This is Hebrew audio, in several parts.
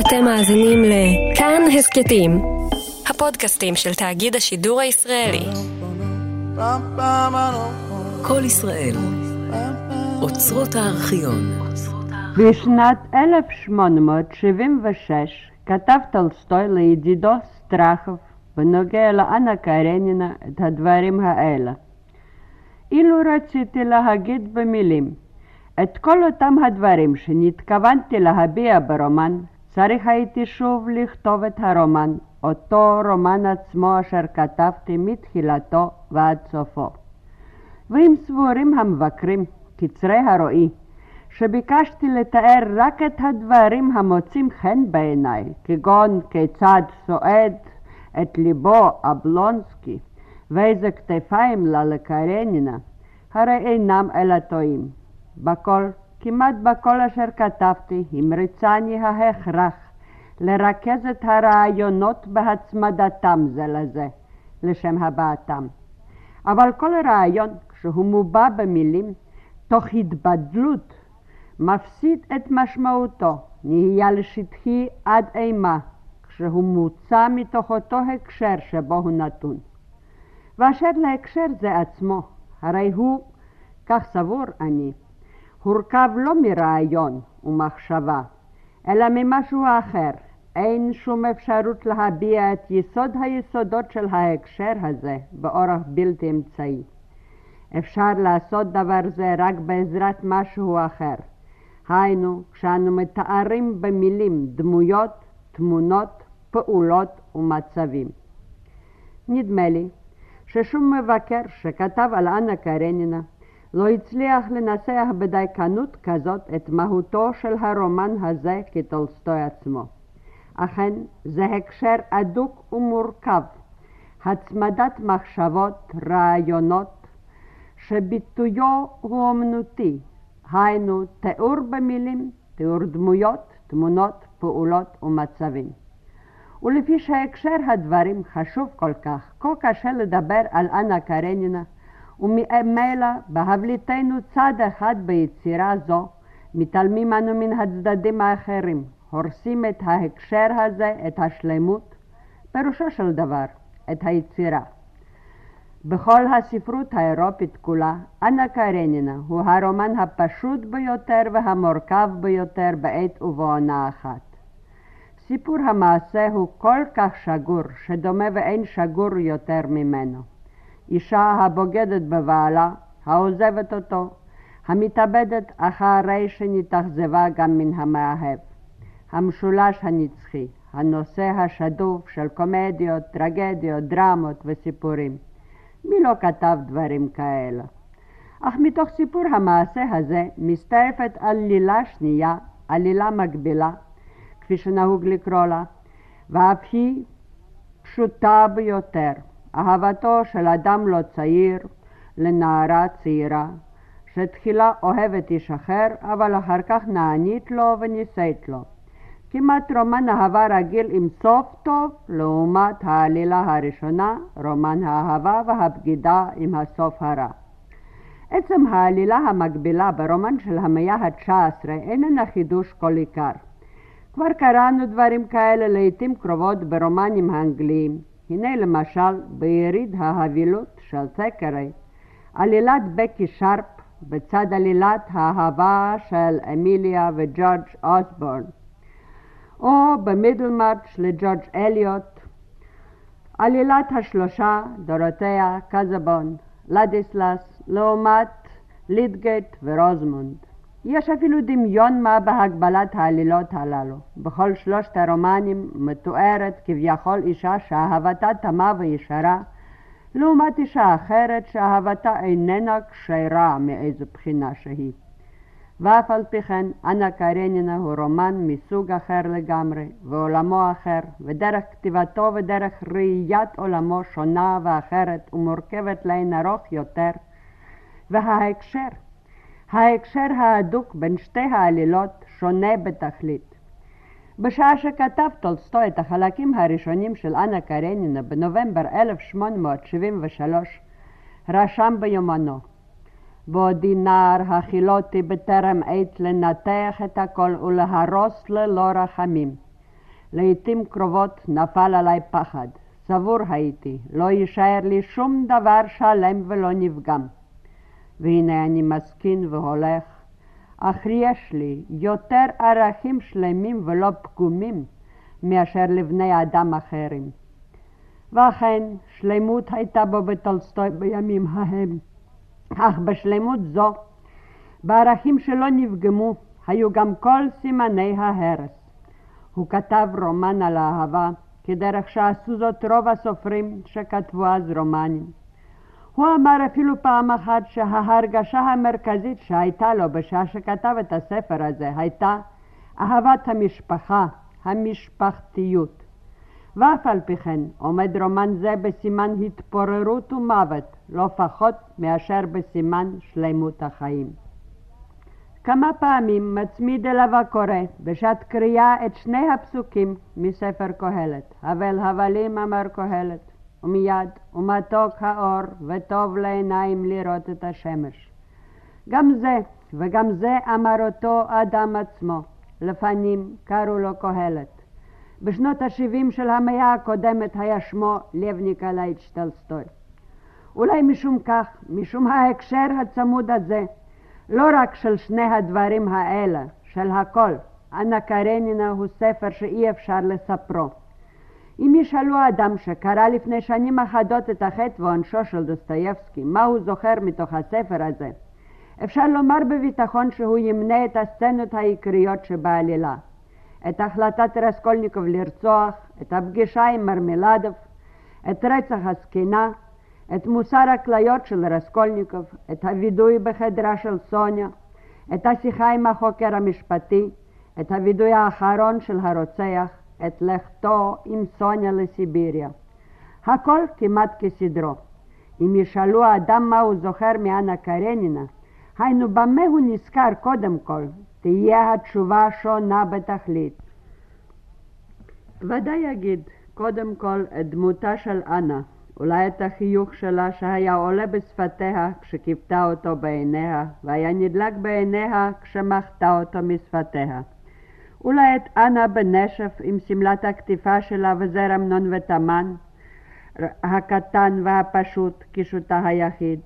אתם מאזינים לכאן הסכתים, הפודקאסטים של תאגיד השידור הישראלי. כל ישראל, אוצרות הארכיון. בשנת 1876 כתב טולסטוי לידידו סטרחוב בנוגע לאנה קרנינה את הדברים האלה. אילו רציתי להגיד במילים את כל אותם הדברים שנתכוונתי להביע ברומן, צריך הייתי שוב לכתוב את הרומן, אותו רומן עצמו אשר כתבתי מתחילתו ועד סופו. ואם סבורים המבקרים, קצרי הרואי, שביקשתי לתאר רק את הדברים המוצאים חן בעיניי, כגון כיצד סועד את ליבו אבלונסקי ואיזה כתפיים לה לקרנינה, הרי אינם אלא טועים. בכל, כמעט בכל אשר כתבתי, המריצני ההכרח לרכז את הרעיונות בהצמדתם זה לזה, לשם הבעתם. אבל כל רעיון, כשהוא מובע במילים, תוך התבדלות, מפסיד את משמעותו, נהיה לשטחי עד אימה, כשהוא מוצא מתוך אותו הקשר שבו הוא נתון. ואשר להקשר זה עצמו, הרי הוא, כך סבור אני, הורכב לא מרעיון ומחשבה, אלא ממשהו אחר. אין שום אפשרות להביע את יסוד היסודות של ההקשר הזה באורח בלתי אמצעי. אפשר לעשות דבר זה רק בעזרת משהו אחר. היינו, כשאנו מתארים במילים דמויות, תמונות, פעולות ומצבים. נדמה לי ששום מבקר שכתב על אנה קרנינה לא הצליח לנסח בדייקנות כזאת את מהותו של הרומן הזה כטולסטוי עצמו. אכן, זה הקשר אדוק ומורכב, הצמדת מחשבות, רעיונות, שביטויו הוא אומנותי, היינו תיאור במילים, תיאור דמויות, תמונות, פעולות ומצבים. ולפי שהקשר הדברים חשוב כל כך, כה קשה לדבר על אנה קרנינה, וממילא בהבליטנו צד אחד ביצירה זו, מתעלמים אנו מן הצדדים האחרים, הורסים את ההקשר הזה, את השלמות, פירושו של דבר, את היצירה. בכל הספרות האירופית כולה, אנה קרנינה הוא הרומן הפשוט ביותר והמורכב ביותר בעת ובעונה אחת. סיפור המעשה הוא כל כך שגור, שדומה ואין שגור יותר ממנו. אישה הבוגדת בבעלה, העוזבת אותו, המתאבדת אחרי שנתאכזבה גם מן המאהב. המשולש הנצחי, הנושא השדוף של קומדיות, טרגדיות, דרמות וסיפורים. מי לא כתב דברים כאלה? אך מתוך סיפור המעשה הזה מסתעפת עלילה שנייה, עלילה מקבילה, כפי שנהוג לקרוא לה, ואף היא פשוטה ביותר. אהבתו של אדם לא צעיר לנערה צעירה, שתחילה אוהבת איש אחר, אבל אחר כך נענית לו ונישאת לו. כמעט רומן אהבה רגיל עם סוף טוב, לעומת העלילה הראשונה, רומן האהבה והבגידה עם הסוף הרע. עצם העלילה המקבילה ברומן של המאה ה-19 איננה חידוש כל עיקר. כבר קראנו דברים כאלה לעיתים קרובות ברומנים האנגליים. הנה למשל ביריד ההבילות של תקרי, עלילת בקי שרפ בצד עלילת האהבה של אמיליה וג'ורג' אוסבורן. או במידלמרץ' לג'ורג' אליוט, עלילת השלושה, דורותיה, קזבון, לדיסלס, לעומת לידגייט ורוזמונד. יש אפילו דמיון מה בהגבלת העלילות הללו. בכל שלושת הרומנים מתוארת כביכול אישה שאהבתה תמה וישרה, לעומת אישה אחרת שאהבתה איננה כשרה מאיזו בחינה שהיא. ואף על פי כן, אנה קרנינה הוא רומן מסוג אחר לגמרי, ועולמו אחר, ודרך כתיבתו ודרך ראיית עולמו שונה ואחרת ומורכבת לאין ארוך יותר, וההקשר, ההקשר ההדוק בין שתי העלילות שונה בתכלית. בשעה שכתב טולסטוי את החלקים הראשונים של אנה קרנינה בנובמבר 1873, רשם ביומנו בעודי נער הכילותי בטרם עת לנתח את הכל ולהרוס ללא רחמים. לעתים קרובות נפל עליי פחד. סבור הייתי, לא יישאר לי שום דבר שלם ולא נפגם. והנה אני מסכין והולך, אך יש לי יותר ערכים שלמים ולא פגומים מאשר לבני אדם אחרים. ואכן, שלמות הייתה בו בטולסטוי בימים ההם, אך בשלמות זו, בערכים שלא נפגמו, היו גם כל סימני ההרס. הוא כתב רומן על אהבה, כדרך שעשו זאת רוב הסופרים שכתבו אז רומנים. הוא אמר אפילו פעם אחת שההרגשה המרכזית שהייתה לו בשעה שכתב את הספר הזה הייתה אהבת המשפחה, המשפחתיות. ואף על פי כן עומד רומן זה בסימן התפוררות ומוות, לא פחות מאשר בסימן שלמות החיים. כמה פעמים מצמיד אליו הקורא בשעת קריאה את שני הפסוקים מספר קהלת. הבל הבלים אמר קהלת, ומיד, ומתוק האור, וטוב לעיניים לראות את השמש. גם זה, וגם זה אמר אותו אדם עצמו. לפנים קראו לו קהלת. בשנות ה-70 של המאה הקודמת היה שמו לב ניקולאיץ' טלסטוי. אולי משום כך, משום ההקשר הצמוד הזה, לא רק של שני הדברים האלה, של הכל, אנה קרנינה הוא ספר שאי אפשר לספרו. אם ישאלו אדם שקרא לפני שנים אחדות את החטא ועונשו של דוסטויבסקי, מה הוא זוכר מתוך הספר הזה, אפשר לומר בביטחון שהוא ימנה את הסצנות העיקריות שבעלילה. את החלטת רסקולניקוב לרצוח, את הפגישה עם מרמלדוב, את רצח הזקנה, את מוסר הכליות של רסקולניקוב, את הווידוי בחדרה של סוניה, את השיחה עם החוקר המשפטי, את הווידוי האחרון של הרוצח, את לכתו עם סוניה לסיביריה. הכל כמעט כסדרו. אם ישאלו האדם מה הוא זוכר מאנה קרנינה, היינו במה הוא נזכר קודם כל, תהיה התשובה שונה בתכלית. ודאי יגיד קודם כל את דמותה של אנה, אולי את החיוך שלה שהיה עולה בשפתיה כשכיבתה אותו בעיניה, והיה נדלק בעיניה כשמחתה אותו משפתיה. אולי את אנה בנשף עם שמלת הקטיפה שלה וזר אמנון ותמן, הקטן והפשוט קישוטה היחיד.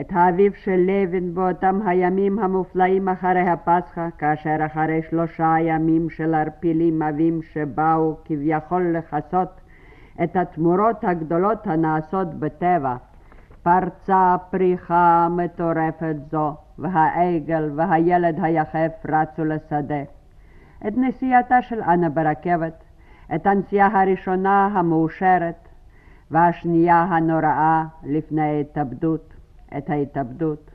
את האביב של לוין באותם הימים המופלאים אחרי הפסחא, כאשר אחרי שלושה ימים של ערפילים עבים שבאו כביכול לכסות את התמורות הגדולות הנעשות בטבע, פרצה פריחה מטורפת זו, והעגל והילד היחף רצו לשדה. את נסיעתה של אנה ברכבת, את הנסיעה הראשונה המאושרת, והשנייה הנוראה לפני ההתאבדות. את ההתאבדות,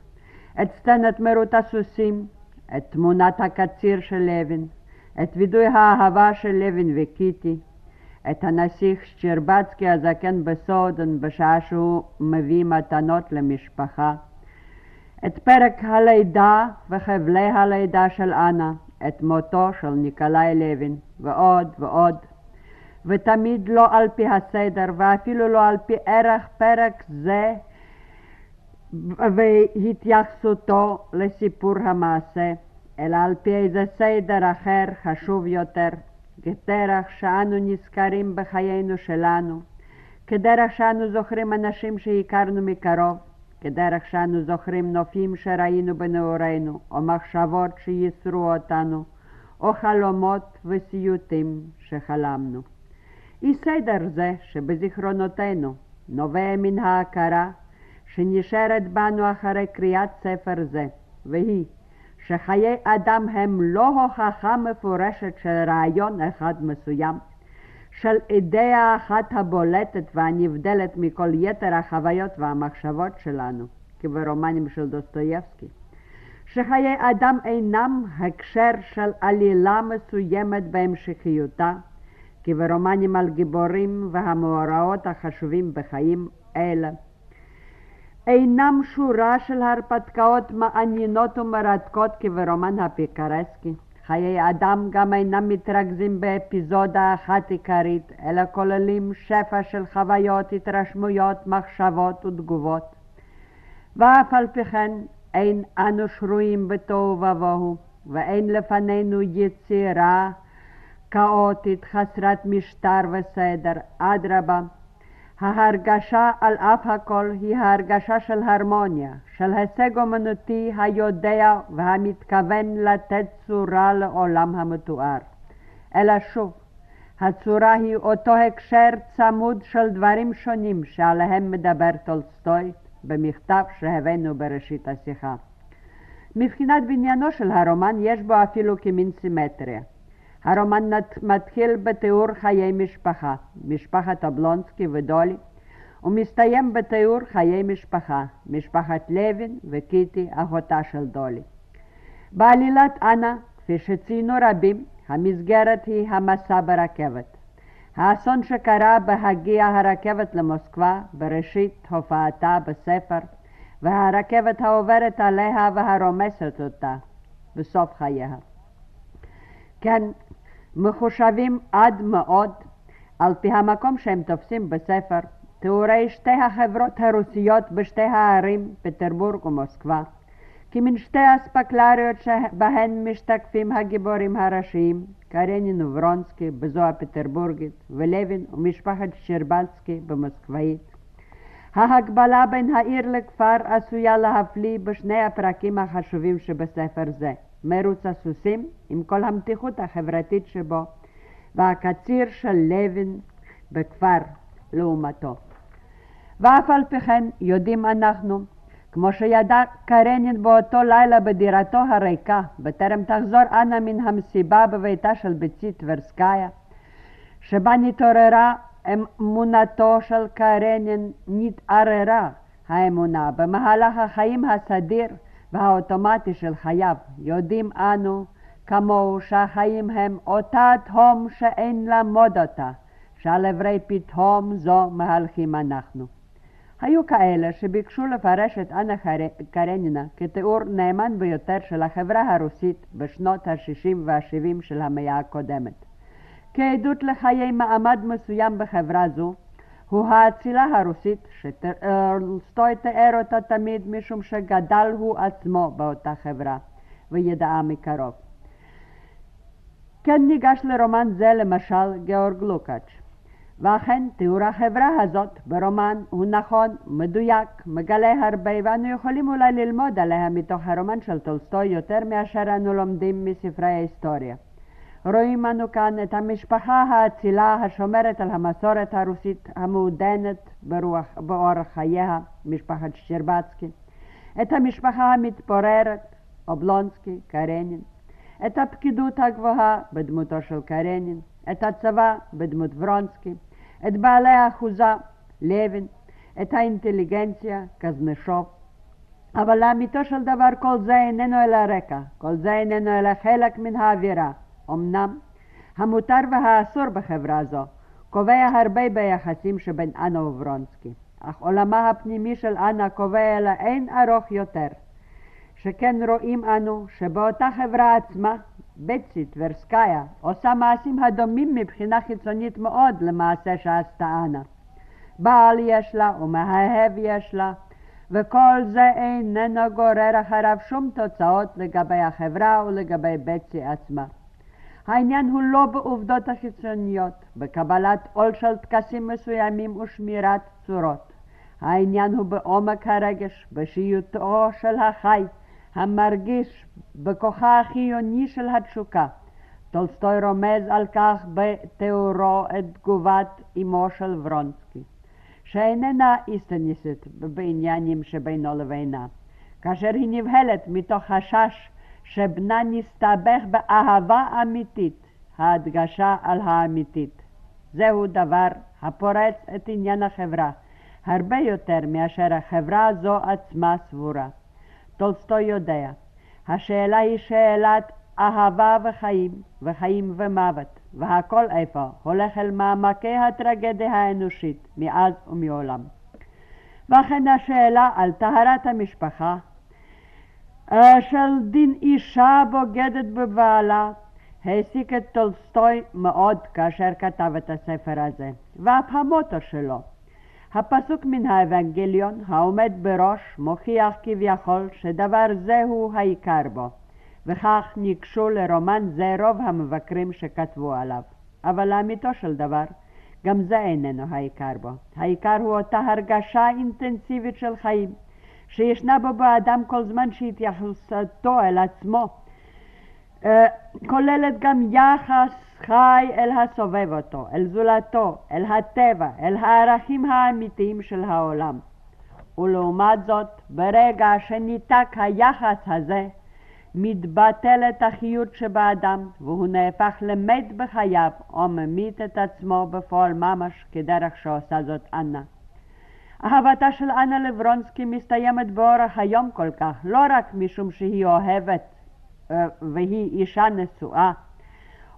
את סצנת מרוט הסוסים, את תמונת הקציר של לוין, את וידוי האהבה של לוין וקיטי, את הנסיך שצ'רבצקי הזקן בסודן בשעה שהוא מביא מתנות למשפחה, את פרק הלידה וחבלי הלידה של אנה, את מותו של ניקולאי לוין, ועוד ועוד. ותמיד לא על פי הסדר, ואפילו לא על פי ערך פרק זה והתייחסותו לסיפור המעשה, אלא על פי איזה סדר אחר חשוב יותר, כדרך שאנו נזכרים בחיינו שלנו, כדרך שאנו זוכרים אנשים שהכרנו מקרוב, כדרך שאנו זוכרים נופים שראינו בנעורינו, או מחשבות שייסרו אותנו, או חלומות וסיוטים שחלמנו. אי סדר זה שבזיכרונותינו נובע מן ההכרה שנשארת בנו אחרי קריאת ספר זה, והיא שחיי אדם הם לא הוכחה מפורשת של רעיון אחד מסוים, של אידאה אחת הבולטת והנבדלת מכל יתר החוויות והמחשבות שלנו, כברומנים של דוסטויבסקי, שחיי אדם אינם הקשר של עלילה מסוימת בהמשכיותה, כברומנים על גיבורים והמאורעות החשובים בחיים אלה. אינם שורה של הרפתקאות מעניינות ומרתקות כברומן הפיקרסקי. חיי אדם גם אינם מתרכזים באפיזודה אחת עיקרית, אלא כוללים שפע של חוויות, התרשמויות, מחשבות ותגובות. ואף על פי כן אין אנו שרויים בתוהו ובוהו, ואין לפנינו יצירה כאוטית, חסרת משטר וסדר, אדרבה. ההרגשה על אף הכל היא ההרגשה של הרמוניה, של הישג אומנותי היודע והמתכוון לתת צורה לעולם המתואר. אלא שוב, הצורה היא אותו הקשר צמוד של דברים שונים שעליהם מדבר טולסטוי במכתב שהבאנו בראשית השיחה. מבחינת בניינו של הרומן יש בו אפילו כמין סימטריה. הרומן מתחיל בתיאור חיי משפחה, משפחת אובלונסקי ודולי, ומסתיים בתיאור חיי משפחה, משפחת לוין וקיטי, אחותה של דולי. בעלילת אנה, כפי שציינו רבים, המסגרת היא המסע ברכבת. האסון שקרה בהגיע הרכבת למוסקבה בראשית הופעתה בספר, והרכבת העוברת עליה והרומסת אותה בסוף חייה. כן, מחושבים עד מאוד, על פי המקום שהם תופסים בספר, תיאורי שתי החברות הרוסיות בשתי הערים, פטרבורג ומוסקבה, כמין שתי אספקלריות שבהן משתקפים הגיבורים הראשיים, קרנין וברונסקי בזו הפטרבורגית, ולוין ומשפחת שרבלסקי במוסקבאית. ההקבלה בין העיר לכפר עשויה להפליא בשני הפרקים החשובים שבספר זה. מרוץ הסוסים עם כל המתיחות החברתית שבו, והקציר של לוין בכפר לעומתו. ואף על פי כן יודעים אנחנו, כמו שידע קרנין באותו לילה בדירתו הריקה, בטרם תחזור אנה מן המסיבה בביתה של ביצית טברסקיה, שבה נתעוררה אמונתו של קרנין, נתערערה האמונה במהלך החיים הסדיר והאוטומטי של חייו, יודעים אנו כמוהו שהחיים הם אותה תהום שאין למוד אותה, שעל עברי פתהום זו מהלכים אנחנו. היו כאלה שביקשו לפרש את אנה קרנינה כתיאור נאמן ביותר של החברה הרוסית בשנות ה-60 וה-70 של המאה הקודמת. כעדות לחיי מעמד מסוים בחברה זו, הוא האצילה הרוסית שטולסטוי תיאר אותה תמיד משום שגדל הוא עצמו באותה חברה וידעה מקרוב. כן ניגש לרומן זה למשל גיאורג לוקאץ', ואכן תיאור החברה הזאת ברומן הוא נכון, מדויק, מגלה הרבה ואנו יכולים אולי ללמוד עליה מתוך הרומן של טולסטוי יותר מאשר אנו לומדים מספרי ההיסטוריה. רואים אנו כאן את המשפחה האצילה השומרת על המסורת הרוסית המעודנת ברוח, באורח חייה, משפחת שרבצקי, את המשפחה המתפוררת, אובלונסקי, קרנין, את הפקידות הגבוהה בדמותו של קרנין, את הצבא בדמות ורונסקי, את בעלי האחוזה, לוין, את האינטליגנציה, קזנשוב. אבל לאמיתו של דבר כל זה איננו אלא רקע, כל זה איננו אלא חלק מן האווירה. אמנם המותר והאסור בחברה זו קובע הרבה ביחסים שבין אנה וברונסקי, אך עולמה הפנימי של אנה קובע לאין ארוך יותר, שכן רואים אנו שבאותה חברה עצמה, בצי טברסקיה, עושה מעשים הדומים מבחינה חיצונית מאוד למעשה שעשתה אנה. בעל יש לה ומאהב יש לה, וכל זה איננו גורר אחריו שום תוצאות לגבי החברה ולגבי בצי עצמה. העניין הוא לא בעובדות החיצוניות, בקבלת עול של טקסים מסוימים ושמירת צורות. העניין הוא בעומק הרגש, בשיותו של החי, המרגיש בכוחה החיוני של התשוקה. טולסטוי רומז על כך בתיאורו את תגובת אמו של ורונסקי, שאיננה איסטניסט בעניינים שבינו לבינה, כאשר היא נבהלת מתוך חשש שבנה נסתבך באהבה אמיתית, ההדגשה על האמיתית. זהו דבר הפורץ את עניין החברה, הרבה יותר מאשר החברה הזו עצמה סבורה. טולסטוי יודע, השאלה היא שאלת אהבה וחיים, וחיים ומוות, והכל איפה הולך אל מעמקי הטרגדיה האנושית מאז ומעולם. ואכן השאלה על טהרת המשפחה של דין אישה בוגדת בבעלה העסיק את טולסטוי מאוד כאשר כתב את הספר הזה, ואף המוטו שלו. הפסוק מן האבנגליון העומד בראש מוכיח כביכול שדבר זה הוא העיקר בו. וכך ניגשו לרומן זה רוב המבקרים שכתבו עליו. אבל לאמיתו של דבר, גם זה איננו העיקר בו. העיקר הוא אותה הרגשה אינטנסיבית של חיים, שישנה בו באדם כל זמן שהתייחסותו אל עצמו uh, כוללת גם יחס חי אל הסובב אותו, אל זולתו, אל הטבע, אל הערכים האמיתיים של העולם. ולעומת זאת, ברגע שניתק היחס הזה, מתבטלת החיות שבאדם, והוא נהפך למת בחייו, או ממית את עצמו בפועל ממש, כדרך שעושה זאת אנה. אהבתה של אנה לברונסקי מסתיימת באורח היום כל כך, לא רק משום שהיא אוהבת אה, והיא אישה נשואה,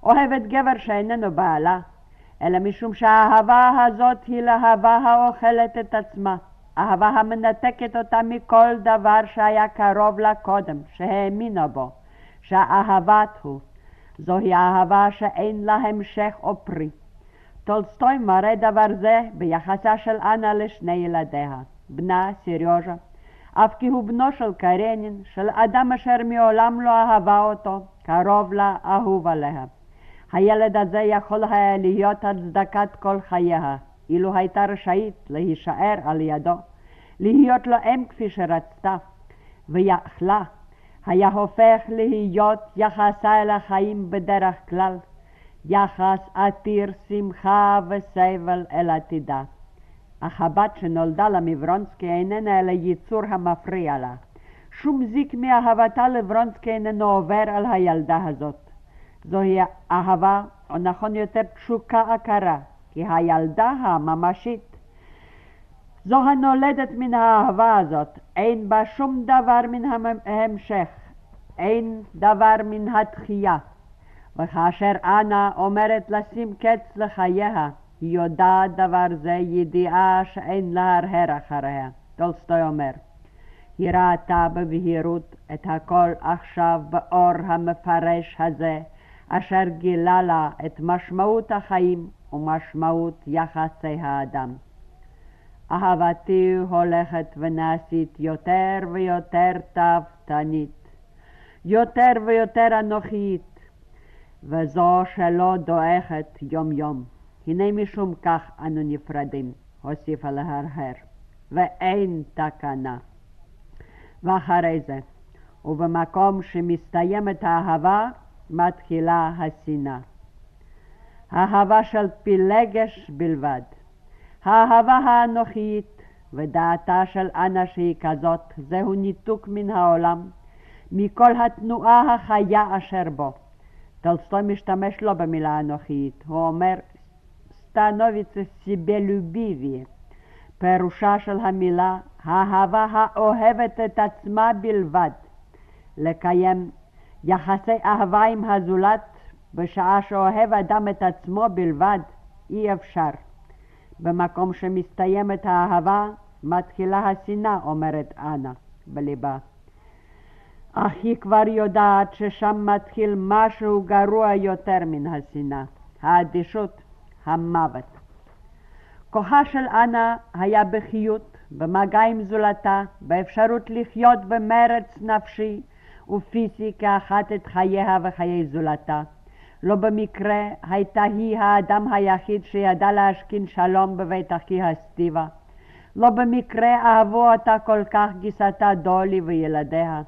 אוהבת גבר שאיננו בעלה, אלא משום שהאהבה הזאת היא לאהבה האוכלת את עצמה. אהבה המנתקת אותה מכל דבר שהיה קרוב לה קודם, שהאמינה בו, שהאהבת הוא. זוהי אהבה שאין לה המשך או פרי. טולסטוי מראה דבר זה ביחסה של אנה לשני ילדיה, בנה סיריוז'ה, אף כי הוא בנו של קרנין, של אדם אשר מעולם לא אהבה אותו, קרוב לה, אהוב עליה. הילד הזה יכול היה להיות הצדקת כל חייה, אילו הייתה רשאית להישאר על ידו, להיות לו אם כפי שרצתה, ויכלה, היה הופך להיות יחסה אל החיים בדרך כלל, יחס עתיר שמחה וסבל אל עתידה. אך הבת שנולדה למברונסקי איננה אלא יצור המפריע לה. שום זיק מאהבתה לברונסקי איננו עובר על הילדה הזאת. זוהי אהבה, או נכון יותר תשוקה עקרה, כי הילדה הממשית זו הנולדת מן האהבה הזאת, אין בה שום דבר מן ההמשך, אין דבר מן התחייה. וכאשר אנה אומרת לשים קץ לחייה, היא יודעת דבר זה ידיעה שאין להרהר אחריה. טולסטוי אומר, היא ראתה בבהירות את הכל עכשיו באור המפרש הזה, אשר גילה לה את משמעות החיים ומשמעות יחסי האדם. אהבתי הולכת ונעשית יותר ויותר תאוותנית, יותר ויותר אנוכית, וזו שלא דועכת יום יום. הנה משום כך אנו נפרדים, הוסיפה להרהר, ואין תקנה. ואחרי זה, ובמקום שמסתיימת האהבה, מתחילה השנאה. האהבה של פילגש בלבד. האהבה האנוכית ודעתה של אנה שהיא כזאת, זהו ניתוק מן העולם, מכל התנועה החיה אשר בו. טולסטוי משתמש לא במילה אנוכית, הוא אומר становится себялюбивее. פירושה של המילה האהבה האוהבת את עצמה בלבד. לקיים יחסי אהבה עם הזולת בשעה שאוהב אדם את עצמו בלבד אי אפשר. במקום שמסתיימת האהבה מתחילה השנאה, אומרת אנה בליבה. אך היא כבר יודעת ששם מתחיל משהו גרוע יותר מן השנאה, האדישות, המוות. כוחה של אנה היה בחיות, במגע עם זולתה, באפשרות לחיות במרץ נפשי ופיזי כאחת את חייה וחיי זולתה. לא במקרה הייתה היא האדם היחיד שידע להשכין שלום בבית אחיה סטיבה. לא במקרה אהבו אותה כל כך גיסתה דולי וילדיה.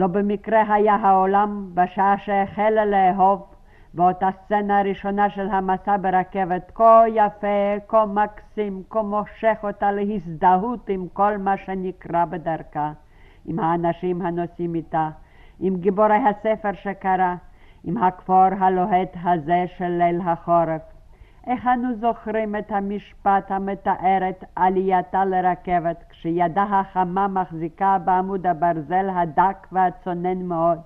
לא במקרה היה העולם בשעה שהחלה לאהוב באותה סצנה הראשונה של המסע ברכבת כה יפה, כה מקסים, כה מושך אותה להזדהות עם כל מה שנקרא בדרכה, עם האנשים הנוסעים איתה, עם גיבורי הספר שקרא, עם הכפור הלוהט הזה של ליל החורף. איך אנו זוכרים את המשפט המתאר את עלייתה לרכבת כשידה החמה מחזיקה בעמוד הברזל הדק והצונן מאוד,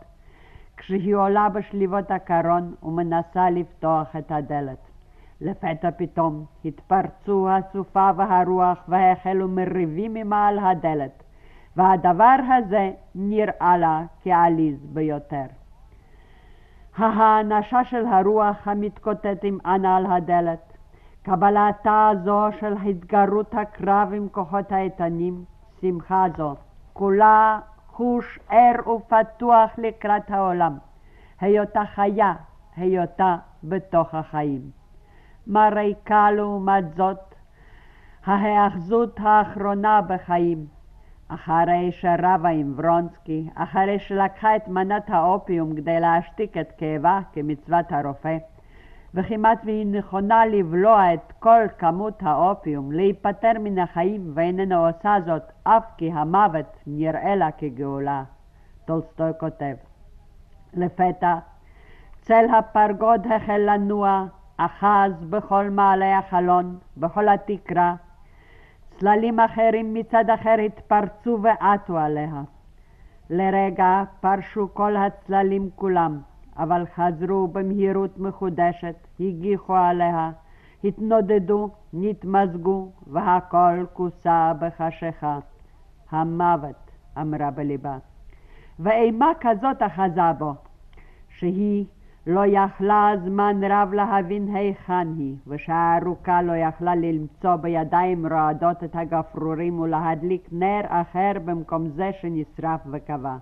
כשהיא עולה בשליבות הקרון ומנסה לפתוח את הדלת. לפתע פתאום התפרצו הסופה והרוח והחלו מריבים ממעל הדלת, והדבר הזה נראה לה כעליז ביותר. ההאנשה של הרוח המתקוטט עם אנה על הדלת, קבלתה זו של התגרות הקרב עם כוחות האיתנים, שמחה זו, כולה חוש ער ופתוח לקראת העולם. היותה חיה, היותה בתוך החיים. מה ריקה לעומת זאת ההאחזות האחרונה בחיים, אחרי שרבה עם ורונסקי, אחרי שלקחה את מנת האופיום כדי להשתיק את כאבה כמצוות הרופא, וכמעט והיא נכונה לבלוע את כל כמות האופיום, להיפטר מן החיים, ואיננה עושה זאת אף כי המוות נראה לה כגאולה. טולסטוי כותב. לפתע, צל הפרגוד החל לנוע, אחז בכל מעלה החלון, בכל התקרה. צללים אחרים מצד אחר התפרצו ועטו עליה. לרגע פרשו כל הצללים כולם. אבל חזרו במהירות מחודשת, הגיחו עליה, התנודדו, נתמזגו, והכל כוסה בחשיכה. המוות, אמרה בליבה. ואימה כזאת אחזה בו, שהיא לא יכלה זמן רב להבין היכן היא, ושעה ארוכה לא יכלה למצוא בידיים רועדות את הגפרורים ולהדליק נר אחר במקום זה שנשרף וקבע.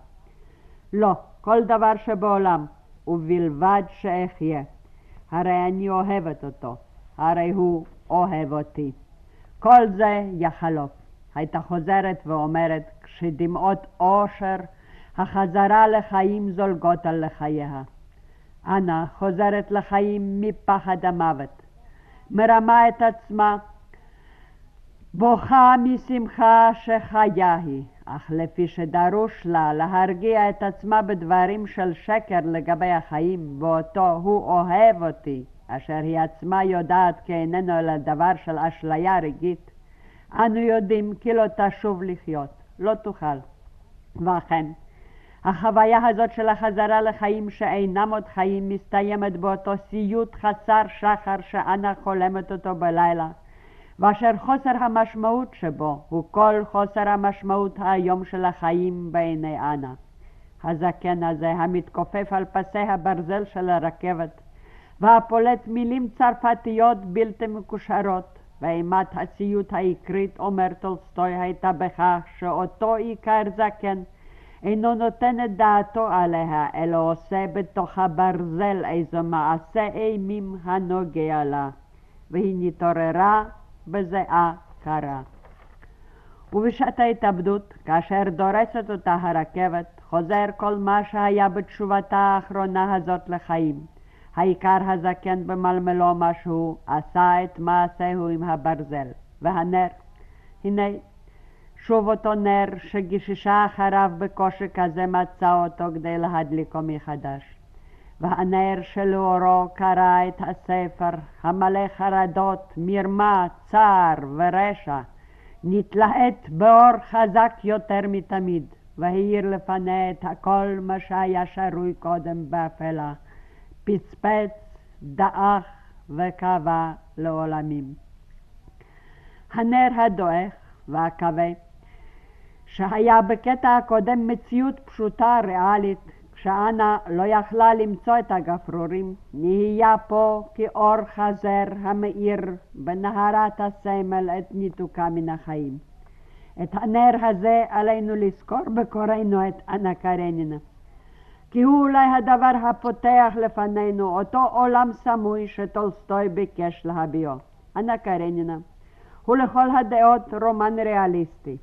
לא, כל דבר שבעולם, ובלבד שאחיה. הרי אני אוהבת אותו, הרי הוא אוהב אותי. כל זה יחלוף. הייתה חוזרת ואומרת, כשדמעות אושר, החזרה לחיים זולגות על לחייה. אנה חוזרת לחיים מפחד המוות. מרמה את עצמה, בוכה משמחה שחיה היא. אך לפי שדרוש לה להרגיע את עצמה בדברים של שקר לגבי החיים, באותו הוא אוהב אותי, אשר היא עצמה יודעת כי איננו אלא דבר של אשליה רגעית, אנו יודעים כי לא תשוב לחיות, לא תוכל. ואכן, החוויה הזאת של החזרה לחיים שאינם עוד חיים מסתיימת באותו סיוט חסר שחר שאנה חולמת אותו בלילה. ואשר חוסר המשמעות שבו הוא כל חוסר המשמעות האיום של החיים בעיני אנה. הזקן הזה המתכופף על פסי הברזל של הרכבת והפולט מילים צרפתיות בלתי מקושרות ואימת הסיוט העיקרית, אומר טולסטוי, הייתה בכך שאותו איכר זקן אינו נותן את דעתו עליה, אלא עושה בתוך הברזל איזה מעשה אימים הנוגע לה. והיא נתעוררה בזיעה קרה. ובשעת ההתאבדות, כאשר דורסת אותה הרכבת, חוזר כל מה שהיה בתשובתה האחרונה הזאת לחיים. העיקר הזקן במלמלו משהו, עשה את מעשהו עם הברזל. והנר, הנה, שוב אותו נר שגיששה אחריו בקושי כזה מצא אותו כדי להדליקו מחדש. והנר שלאורו קרא את הספר המלא חרדות, מרמה, צער ורשע, נתלהט באור חזק יותר מתמיד, והאיר לפניה את הכל מה שהיה שרוי קודם באפלה, פצפץ, דעך וקבע לעולמים. הנר הדועך והכבה, שהיה בקטע הקודם מציאות פשוטה ריאלית, שאנה לא יכלה למצוא את הגפרורים, נהיה פה כאור חזר המאיר בנהרת הסמל את ניתוקה מן החיים. את הנר הזה עלינו לזכור בקוראנו את אנה קרנינה. כי הוא אולי הדבר הפותח לפנינו אותו עולם סמוי שטולסטוי ביקש להביאו. אנה קרנינה הוא לכל הדעות רומן ריאליסטי,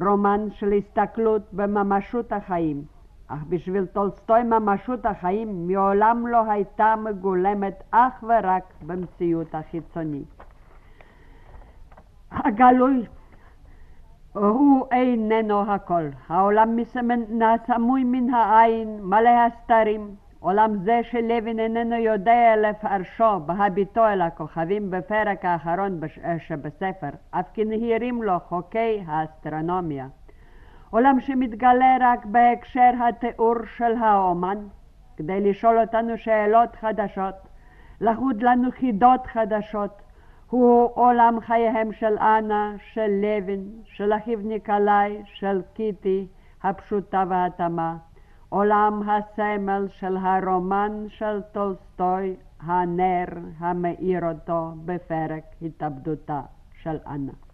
רומן של הסתכלות בממשות החיים. אך בשביל טולסטוי ממשות החיים מעולם לא הייתה מגולמת אך ורק במציאות החיצונית. הגלוי הוא איננו הכל. העולם סמוי מן העין, מלא הסתרים. עולם זה שלוין איננו יודע לפרשו בהביטו אל הכוכבים בפרק האחרון שבספר, אף כי נהירים לו חוקי האסטרונומיה. עולם שמתגלה רק בהקשר התיאור של האומן, כדי לשאול אותנו שאלות חדשות, לחוד לנו חידות חדשות. הוא עולם חייהם של אנה, של לוין, של אחיו ניקולאי, של קיטי, הפשוטה והתמה. עולם הסמל של הרומן של טולסטוי, הנר המאיר אותו בפרק התאבדותה של אנה.